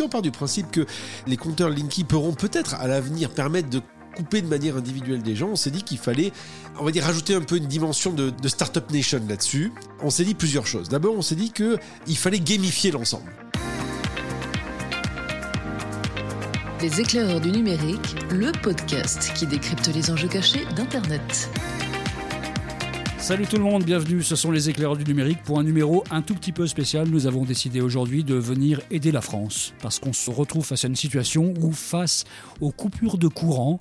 si on part du principe que les compteurs Linky pourront peut-être à l'avenir permettre de couper de manière individuelle des gens, on s'est dit qu'il fallait, on va dire, rajouter un peu une dimension de, de Startup Nation là-dessus. On s'est dit plusieurs choses. D'abord, on s'est dit qu'il fallait gamifier l'ensemble. Les éclaireurs du numérique, le podcast qui décrypte les enjeux cachés d'Internet. Salut tout le monde, bienvenue, ce sont les éclaireurs du numérique pour un numéro un tout petit peu spécial. Nous avons décidé aujourd'hui de venir aider la France parce qu'on se retrouve face à une situation où face aux coupures de courant,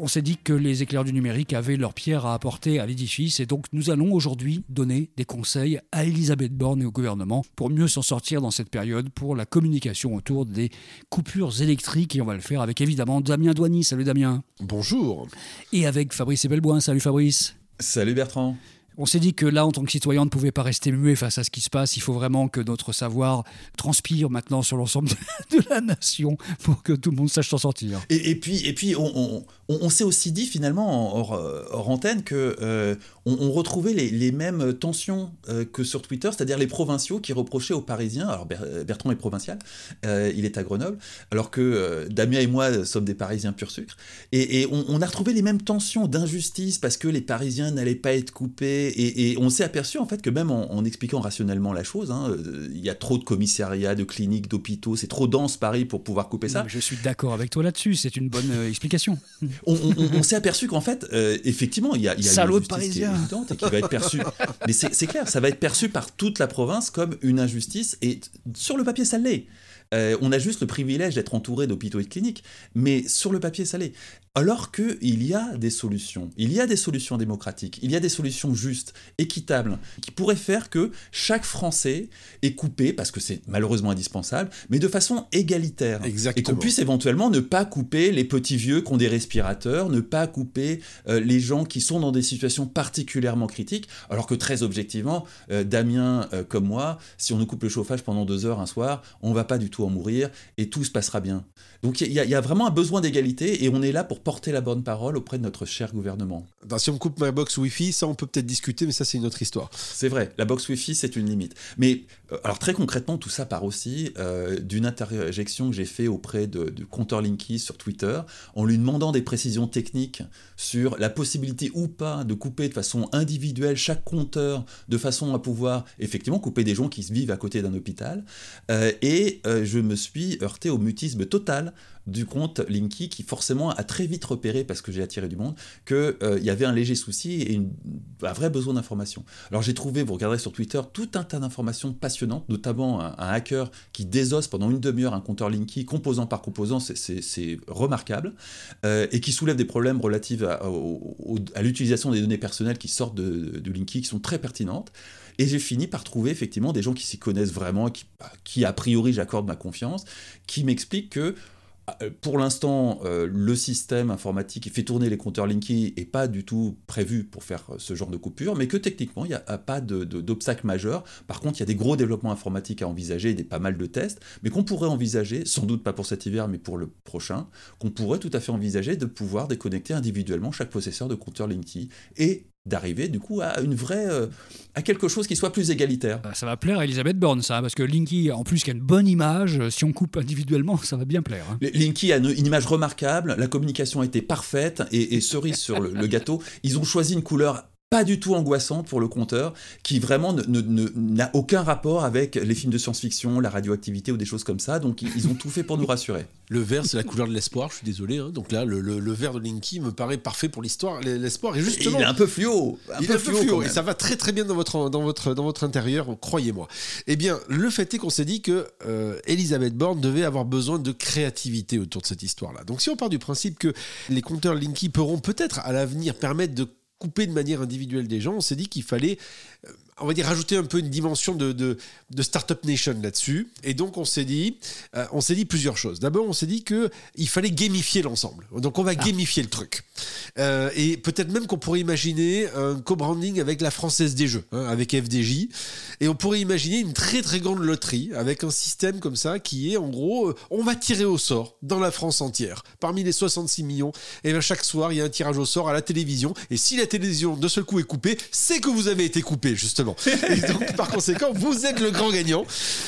on s'est dit que les éclairs du numérique avaient leur pierre à apporter à l'édifice et donc nous allons aujourd'hui donner des conseils à Elisabeth Borne et au gouvernement pour mieux s'en sortir dans cette période pour la communication autour des coupures électriques et on va le faire avec évidemment Damien Douany. Salut Damien. Bonjour. Et avec Fabrice Ebelboin. Salut Fabrice. Salut Bertrand. On s'est dit que là, en tant que citoyen, on ne pouvait pas rester muet face à ce qui se passe. Il faut vraiment que notre savoir transpire maintenant sur l'ensemble de, la nation pour que tout le monde sache s'en sortir. Et, puis, et puis on, on, s'est aussi dit finalement hors, hors antenne que euh, on, retrouvait les, mêmes tensions euh, que sur Twitter, c'est-à-dire les provinciaux qui reprochaient aux Parisiens. Alors Bertrand est provincial, euh, il est à Grenoble, alors que Damien et moi sommes des Parisiens pur sucre. Et, on, a retrouvé les mêmes tensions d'injustice parce que les Parisiens n'allaient pas être coupés et, on s'est aperçu en fait que même en, expliquant rationnellement la chose, hein, euh, il y a trop de commissariats, de cliniques, d'hôpitaux, c'est trop dense Paris pour pouvoir couper ça. je suis d'accord avec toi là-dessus, c'est une bonne euh, explication. on, s'est aperçu qu'en fait, euh, effectivement, il y a, il y a une injustice qui est évidente et qui va être perçue. Mais c'est clair, ça va être perçu par toute la province comme une injustice et sur le papier, ça l'est. On a juste le privilège d'être entouré d'hôpitaux et de cliniques, mais sur le papier, ça l'est. Alors qu'il y a des solutions, il y a des solutions démocratiques, il y a des solutions justes, équitables, qui pourraient faire que chaque Français est coupé, parce que c'est malheureusement indispensable, mais de façon égalitaire. Exactement. Et qu'on puisse éventuellement ne pas couper les petits vieux qui ont des respirateurs, ne pas couper euh, les gens qui sont dans des situations particulièrement critiques, alors que très objectivement, euh, Damien euh, comme moi, si on nous coupe le chauffage pendant deux heures un soir, on va pas du tout en mourir et tout se passera bien. Donc il y, y, a vraiment un besoin d'égalité et on est là pour porter la bonne parole auprès de notre cher gouvernement. si on me coupe ma box Wi-Fi, ça on peut peut-être discuter, mais ça c'est une autre histoire. C'est vrai, la box Wi-Fi c'est une limite. Mais euh, alors très concrètement, tout ça part aussi euh, d'une interjection que j'ai fait auprès de, de compteur Linky sur Twitter, en lui demandant des précisions techniques sur la possibilité ou pas de couper de façon individuelle chaque compteur, de façon à pouvoir effectivement couper des gens qui vivent à côté d'un hôpital. Euh, et je me suis heurté au mutisme total du compte Linky qui forcément a très vite repéré, parce que j'ai attiré du monde, qu'il euh, y avait un léger souci et un vrai besoin d'information. Alors j'ai trouvé, vous regarderez sur Twitter, tout un tas d'informations passionnantes, notamment un, hacker qui désosse pendant une demi-heure un compteur Linky, composant par composant, c'est remarquable, euh, et qui soulève des problèmes relatifs à, l'utilisation des données personnelles qui sortent de Linky, qui sont très pertinentes. Et j'ai fini par trouver effectivement des gens qui s'y connaissent vraiment, qui, qui a priori j'accorde ma confiance, qui m'expliquent que euh, pour l'instant, euh, le système informatique qui fait tourner les compteurs Linky n'est pas du tout prévu pour faire euh, ce genre de coupure, mais que techniquement, il n'y a, pas d'obstacle majeur. Par contre, il y a des gros développements informatiques à envisager, des pas mal de tests, mais qu'on pourrait envisager, sans doute pas pour cet hiver, mais pour le prochain, qu'on pourrait tout à fait envisager de pouvoir déconnecter individuellement chaque possesseur de compteur Linky et d'arriver du coup à une vraie euh, à quelque chose qui soit plus égalitaire. Bah, ça va plaire à Elisabeth Borne ça parce que Linky en plus qui a une bonne image euh, si on coupe individuellement ça va bien plaire. Hein. Linky a une, image remarquable, la communication a été parfaite et, cerise sur le, gâteau, ils ont choisi une couleur pas du tout angoissante pour le compteur, qui vraiment n'a aucun rapport avec les films de science-fiction, la radioactivité ou des choses comme ça. Donc ils ont tout fait pour nous rassurer. Le vert, c'est la couleur de l'espoir, je suis désolé. Hein. Donc là, le, le, vert de Linky me paraît parfait pour l'histoire. L'espoir est justement. Il est un peu fluo. il est un peu fluo, et ça va très très bien dans votre, dans votre, dans votre intérieur, croyez-moi. Eh bien, le fait est qu'on s'est dit que euh, Elisabeth Borne devait avoir besoin de créativité autour de cette histoire-là. Donc si on part du principe que les compteurs Linky pourront peut-être à l'avenir permettre de couper de manière individuelle des gens, on s'est dit qu'il fallait euh, on va dire, rajouter un peu une dimension de, de, Startup Nation là-dessus. Et donc, on s'est dit, euh, on s'est dit plusieurs choses. D'abord, on s'est dit qu'il fallait gamifier l'ensemble. Donc, on va ah. gamifier le truc. Euh, et peut-être même qu'on pourrait imaginer un co-branding avec la Française des Jeux, hein, avec FDJ. Et on pourrait imaginer une très, très grande loterie avec un système comme ça qui est, en gros, on va tirer au sort dans la France entière. Parmi les 66 millions, et bien chaque soir, il y a un tirage au sort à la télévision. Et si la télévision, de seul coup, est coupée, c'est que vous avez été coupé, justement. Et donc, par conséquent, vous êtes le grand gagnant.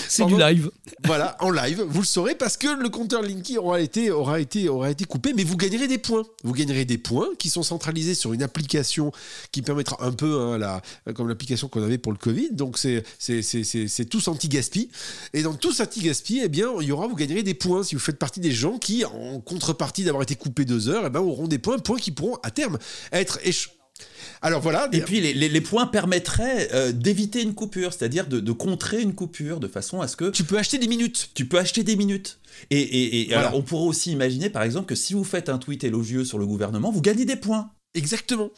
C'est du live. Voilà, en live, vous le saurez parce que le compteur Linky aura été, aura, été, aura été coupé, mais vous gagnerez des points. Vous gagnerez des points qui sont centralisés sur une application qui permettra un peu, hein, la, comme l'application qu'on avait pour le Covid. Donc, c'est tous anti-gaspi. Et dans tous anti-gaspi, eh bien, il y aura, vous gagnerez des points si vous faites partie des gens qui, en contrepartie d'avoir été coupés deux heures, eh ben, auront des points, points qui pourront à terme être alors voilà. Et puis les, points permettraient euh, d'éviter une coupure, c'est-à-dire de, contrer une coupure de façon à ce que. Tu peux acheter des minutes. Tu peux acheter des minutes. Et, alors on pourrait aussi imaginer par exemple que si vous faites un tweet élogieux sur le gouvernement, vous gagnez des points. Exactement.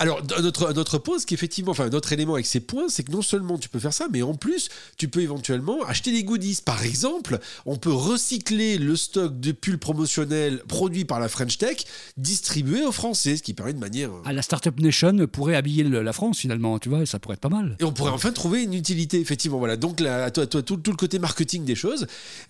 Alors, notre, notre point, ce qu'effectivement, enfin, notre élément avec ces points, c'est que non seulement tu peux faire ça, mais en plus, tu peux éventuellement acheter des goodies. Par exemple, on peut recycler le stock de pulls promotionnels produits par la French Tech, distribué aux Français, ce qui permet de manière. À ah, la Startup Nation pourrait habiller la France, finalement, tu vois, ça pourrait être pas mal. Et on pourrait enfin trouver une utilité, effectivement. Voilà. Donc, la, toi, toi, tout, tout, le côté marketing des choses.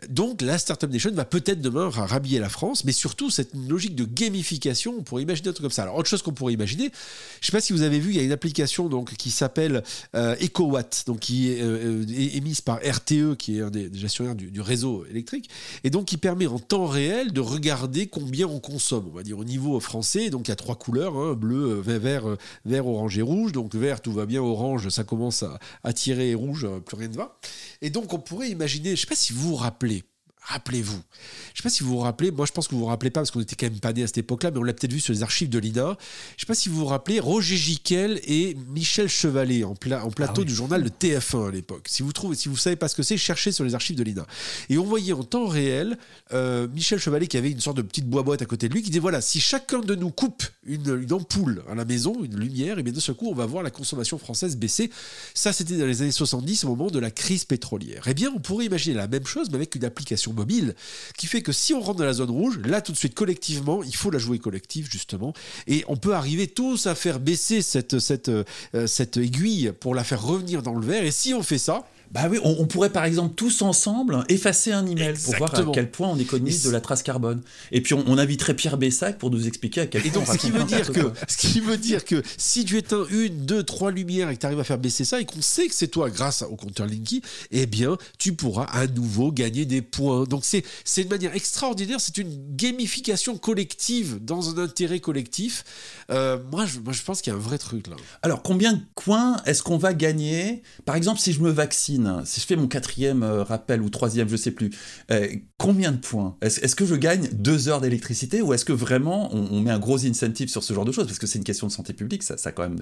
Donc, la Startup Nation va peut-être demain rhabiller la France, mais surtout, cette logique de gamification, on pourrait imaginer un truc comme ça. Alors, autre chose qu'on pour imaginer. Je ne sais pas si vous avez vu, il y a une application donc, qui s'appelle euh, EcoWatt, donc, qui est, euh, émise par RTE, qui est un des, gestionnaires du, réseau électrique, et donc qui permet en temps réel de regarder combien on consomme, on va dire au niveau français. Donc il y a trois couleurs, hein, bleu, euh, vert, vert, orange et rouge. Donc vert, tout va bien, orange, ça commence à, tirer, rouge, plus rien ne va. Et donc on pourrait imaginer, je ne sais pas si vous vous rappelez, Rappelez-vous. Je ne sais pas si vous vous rappelez, moi je pense que vous vous rappelez pas parce qu'on était quand même pas nés à cette époque-là, mais on l'a peut-être vu sur les archives de l'INA. Je ne sais pas si vous vous rappelez Roger Giquel et Michel Chevalet en, en plateau ah du journal de TF1 à l'époque. Si vous trouvez, si vous savez pas ce que c'est, cherchez sur les archives de l'INA. Et on voyait en temps réel euh, Michel Chevalet qui avait une sorte de petite boîte à côté de lui qui disait voilà, si chacun de nous coupe une, ampoule à la maison, une lumière, et bien de ce coup on va voir la consommation française baisser. Ça c'était dans les années 70 au moment de la crise pétrolière. Eh bien on pourrait imaginer la même chose mais avec une application mobile, qui fait que si on rentre dans la zone rouge, là tout de suite collectivement, il faut la jouer collective justement, et on peut arriver tous à faire baisser cette, cette, euh, cette aiguille pour la faire revenir dans le vert, et si on fait ça, bah oui, on, pourrait par exemple tous ensemble effacer un email pour voir à quel point on économise de la trace carbone. Et puis on, inviterait Pierre Bessac pour nous expliquer à quel point. Et donc, ce qui veut dire que, ce qui veut dire que si tu éteins une, deux, trois lumières et que tu arrives à faire baisser ça et qu'on sait que c'est toi grâce au compteur Linky, eh bien, tu pourras à nouveau gagner des points. Donc c'est c'est une manière extraordinaire. C'est une gamification collective dans un intérêt collectif. Euh, moi, je, moi, je pense qu'il y a un vrai truc là. Alors, combien de points est-ce qu'on va gagner? Par exemple, si je me vaccine si je fais mon quatrième euh, rappel ou troisième, je sais plus, euh, combien de points? Est-ce que je gagne deux heures d'électricité ou est-ce que vraiment on, met un gros incentive sur ce genre de choses? Parce que c'est une question de santé publique, ça, a quand même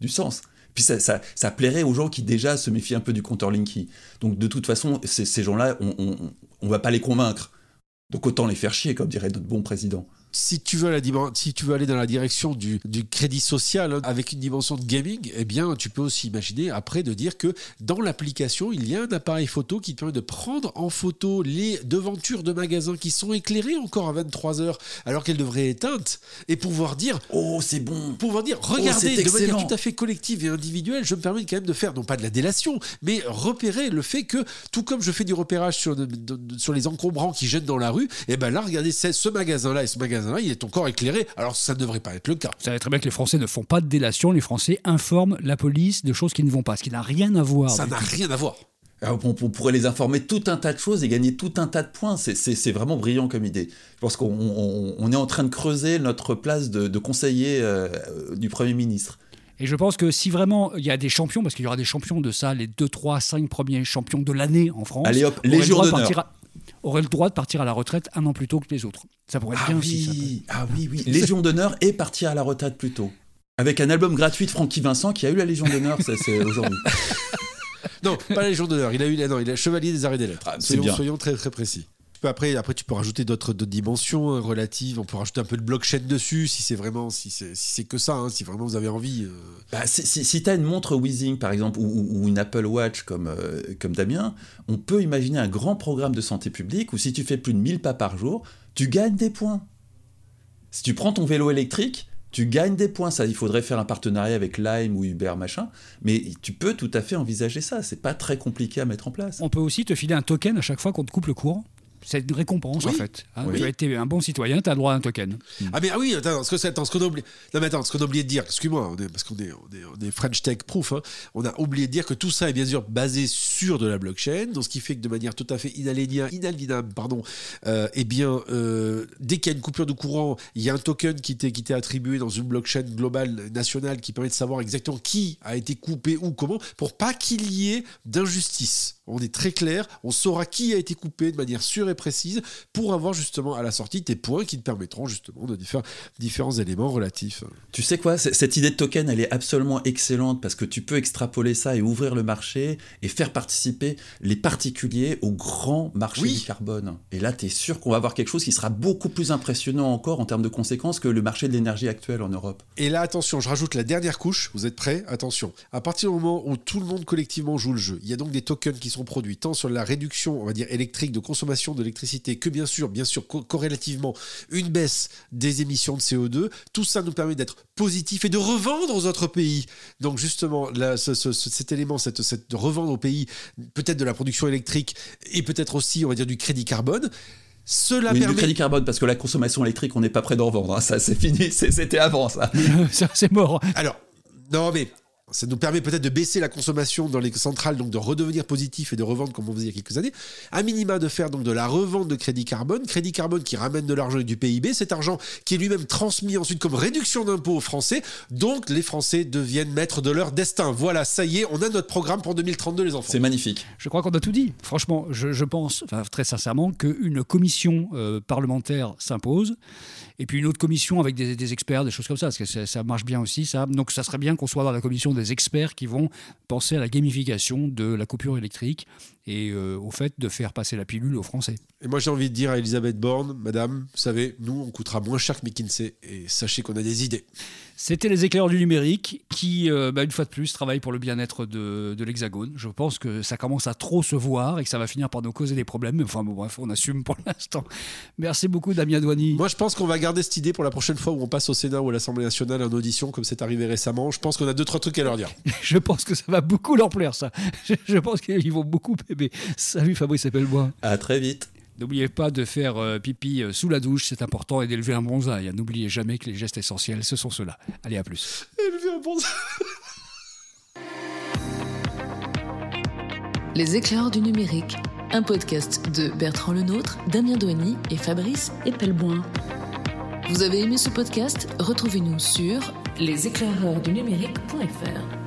du sens. Puis ça, ça, plairait aux gens qui déjà se méfient un peu du compteur Linky. Donc de toute façon, ces gens-là, on, on va pas les convaincre. Donc autant les faire chier, comme dirait notre bon président si tu veux, si tu veux aller dans la direction du, crédit social hein, avec une dimension de gaming, eh bien, tu peux aussi imaginer après de dire que dans l'application, il y a un appareil photo qui te permet de prendre en photo les devantures de magasins qui sont éclairées encore à 23 heures alors qu'elles devraient être éteintes et pouvoir dire Oh, c'est bon. Pouvoir dire oh, Regardez, de manière tout à fait collective et individuelle, je me permets quand même de faire, non pas de la délation, mais repérer le fait que, tout comme je fais du repérage sur, sur les encombrants qui jettent dans la rue, et eh ben là, regardez, ce magasin-là et ce magasin il est encore éclairé, alors ça ne devrait pas être le cas. Vous savez très bien que les Français ne font pas de délation, les Français informent la police de choses qui ne vont pas, ce qui n'a rien à voir. Ça n'a rien à voir. on, pourrait les informer tout un tas de choses et gagner tout un tas de points. C'est vraiment brillant comme idée. Je pense qu'on est en train de creuser notre place de, conseiller euh, du Premier ministre. Et je pense que si vraiment il y a des champions, parce qu'il y aura des champions de ça, les 2, 3, 5 premiers champions de l'année en France. Allez hop, les jours d'honneur aurait le droit de partir à la retraite un an plus tôt que les autres. Ça pourrait être ah bien aussi. Ah oui, oui. Légion d'honneur et partir à la retraite plus tôt. Avec un album gratuit de Francky Vincent qui a eu la Légion d'honneur, c'est aujourd'hui. non, pas la Légion d'honneur. Il a eu, non, il a Chevalier des Arts et des Lettres. Ah, soyons, soyons très très précis après, après, tu peux rajouter d'autres dimensions hein, relatives. On peut rajouter un peu de blockchain dessus si c'est vraiment, si c'est que ça, hein, si vraiment vous avez envie. Euh. Bah, si, tu as une montre Weezing, par exemple, ou, une Apple Watch comme, euh, comme Damien, on peut imaginer un grand programme de santé publique où si tu fais plus de 1000 pas par jour, tu gagnes des points. Si tu prends ton vélo électrique, tu gagnes des points. Ça, il faudrait faire un partenariat avec Lime ou Uber, machin. Mais tu peux tout à fait envisager ça. C'est pas très compliqué à mettre en place. On peut aussi te filer un token à chaque fois qu'on te coupe le courant. C'est une récompense, en fait. hein. Oui. Tu as été un bon citoyen, tu as le droit à un token. Ah mais ah oui, attends, ce attends, qu'on a oublié. Non mais attends, ce qu'on a oublié de dire, excuse-moi, parce qu'on est, on est, on est French Tech proof, hein, on a oublié de dire que tout ça est bien sûr basé sur de la blockchain, donc ce qui fait que de manière tout à fait inaliénable, pardon, euh, eh bien, euh, dès qu'il y a une coupure de courant, il y a un token qui t'est qui t'est attribué dans une blockchain globale nationale qui permet de savoir exactement qui a été coupé ou comment, pour pas qu'il y ait d'injustice. On est très clair, on saura qui a été coupé de manière sûre et précise pour avoir justement à la sortie tes points qui te permettront justement de faire différents éléments relatifs. Tu sais quoi, cette idée de token, elle est absolument excellente parce que tu peux extrapoler ça et ouvrir le marché et faire participer les particuliers au grand marché Oui. du carbone. Et là, tu es sûr qu'on va avoir quelque chose qui sera beaucoup plus impressionnant encore en termes de conséquences que le marché de l'énergie actuel en Europe. Et là, attention, je rajoute la dernière couche. Vous êtes prêts? Attention. À partir du moment où tout le monde collectivement joue le jeu, il y a donc des tokens qui sont produits tant sur la réduction, on va dire, électrique, de consommation d'électricité, que bien sûr, bien sûr, co- corrélativement, une baisse des émissions de CO2. Tout ça nous permet d'être positif et de revendre aux autres pays. Donc justement, là, ce- ce- ce- cet élément, cette, cette, de revendre aux pays, peut-être de la production électrique et peut-être aussi, on va dire, du crédit carbone. Cela oui, permet du crédit carbone parce que la consommation électrique, on n'est pas prêt d'en revendre. hein. Ça, c'est fini. C'était avant ça. ça, c'est mort. Alors, non, mais ça nous permet peut-être de baisser la consommation dans les centrales, donc de redevenir positif et de revendre comme on faisait il y a quelques années. À minima, de faire donc de la revente de crédit carbone. Crédit carbone qui ramène de l'argent et du PIB. Cet argent qui est lui-même transmis ensuite comme réduction d'impôts aux Français. Donc, les Français deviennent maîtres de leur destin. Voilà, ça y est, on a notre programme pour 2032, les enfants. C'est magnifique. Je crois qu'on a tout dit. Franchement, je, je pense, enfin, très sincèrement, qu'une commission euh, parlementaire s'impose, et puis une autre commission avec des, des experts, des choses comme ça, parce que ça, ça marche bien aussi, ça. Donc ça serait bien qu'on soit dans la commission des experts qui vont penser à la gamification de la coupure électrique et euh, au fait de faire passer la pilule aux Français. Et moi, j'ai envie de dire à Elisabeth Borne, madame, vous savez, nous, on coûtera moins cher que McKinsey. Et sachez qu'on a des idées. C'était les éclaireurs du numérique qui, euh, bah, une fois de plus, travaillent pour le bien-être de, de l'Hexagone. Je pense que ça commence à trop se voir et que ça va finir par nous causer des problèmes. Mais Enfin bon, bref, on assume pour l'instant. Merci beaucoup, Damien Douani. Moi, je pense qu'on va garder cette idée pour la prochaine fois où on passe au Sénat ou à l'Assemblée nationale en audition, comme c'est arrivé récemment. Je pense qu'on a deux, trois trucs à leur dire. Je pense que ça va beaucoup leur plaire, ça. Je, je pense qu'ils vont beaucoup aimer. Salut Fabrice Appelbois. À très vite. N'oubliez pas de faire euh, pipi euh, sous la douche, c'est important, et d'élever un bonsaï. N'oubliez jamais que les gestes essentiels, ce sont ceux-là. Allez, à plus. Élever un bon- Les éclaireurs du numérique, un podcast de Bertrand Lenôtre, Damien Douany et Fabrice Epelboin. Vous avez aimé ce podcast? Retrouvez-nous sur leséclaireursdunumérique.fr.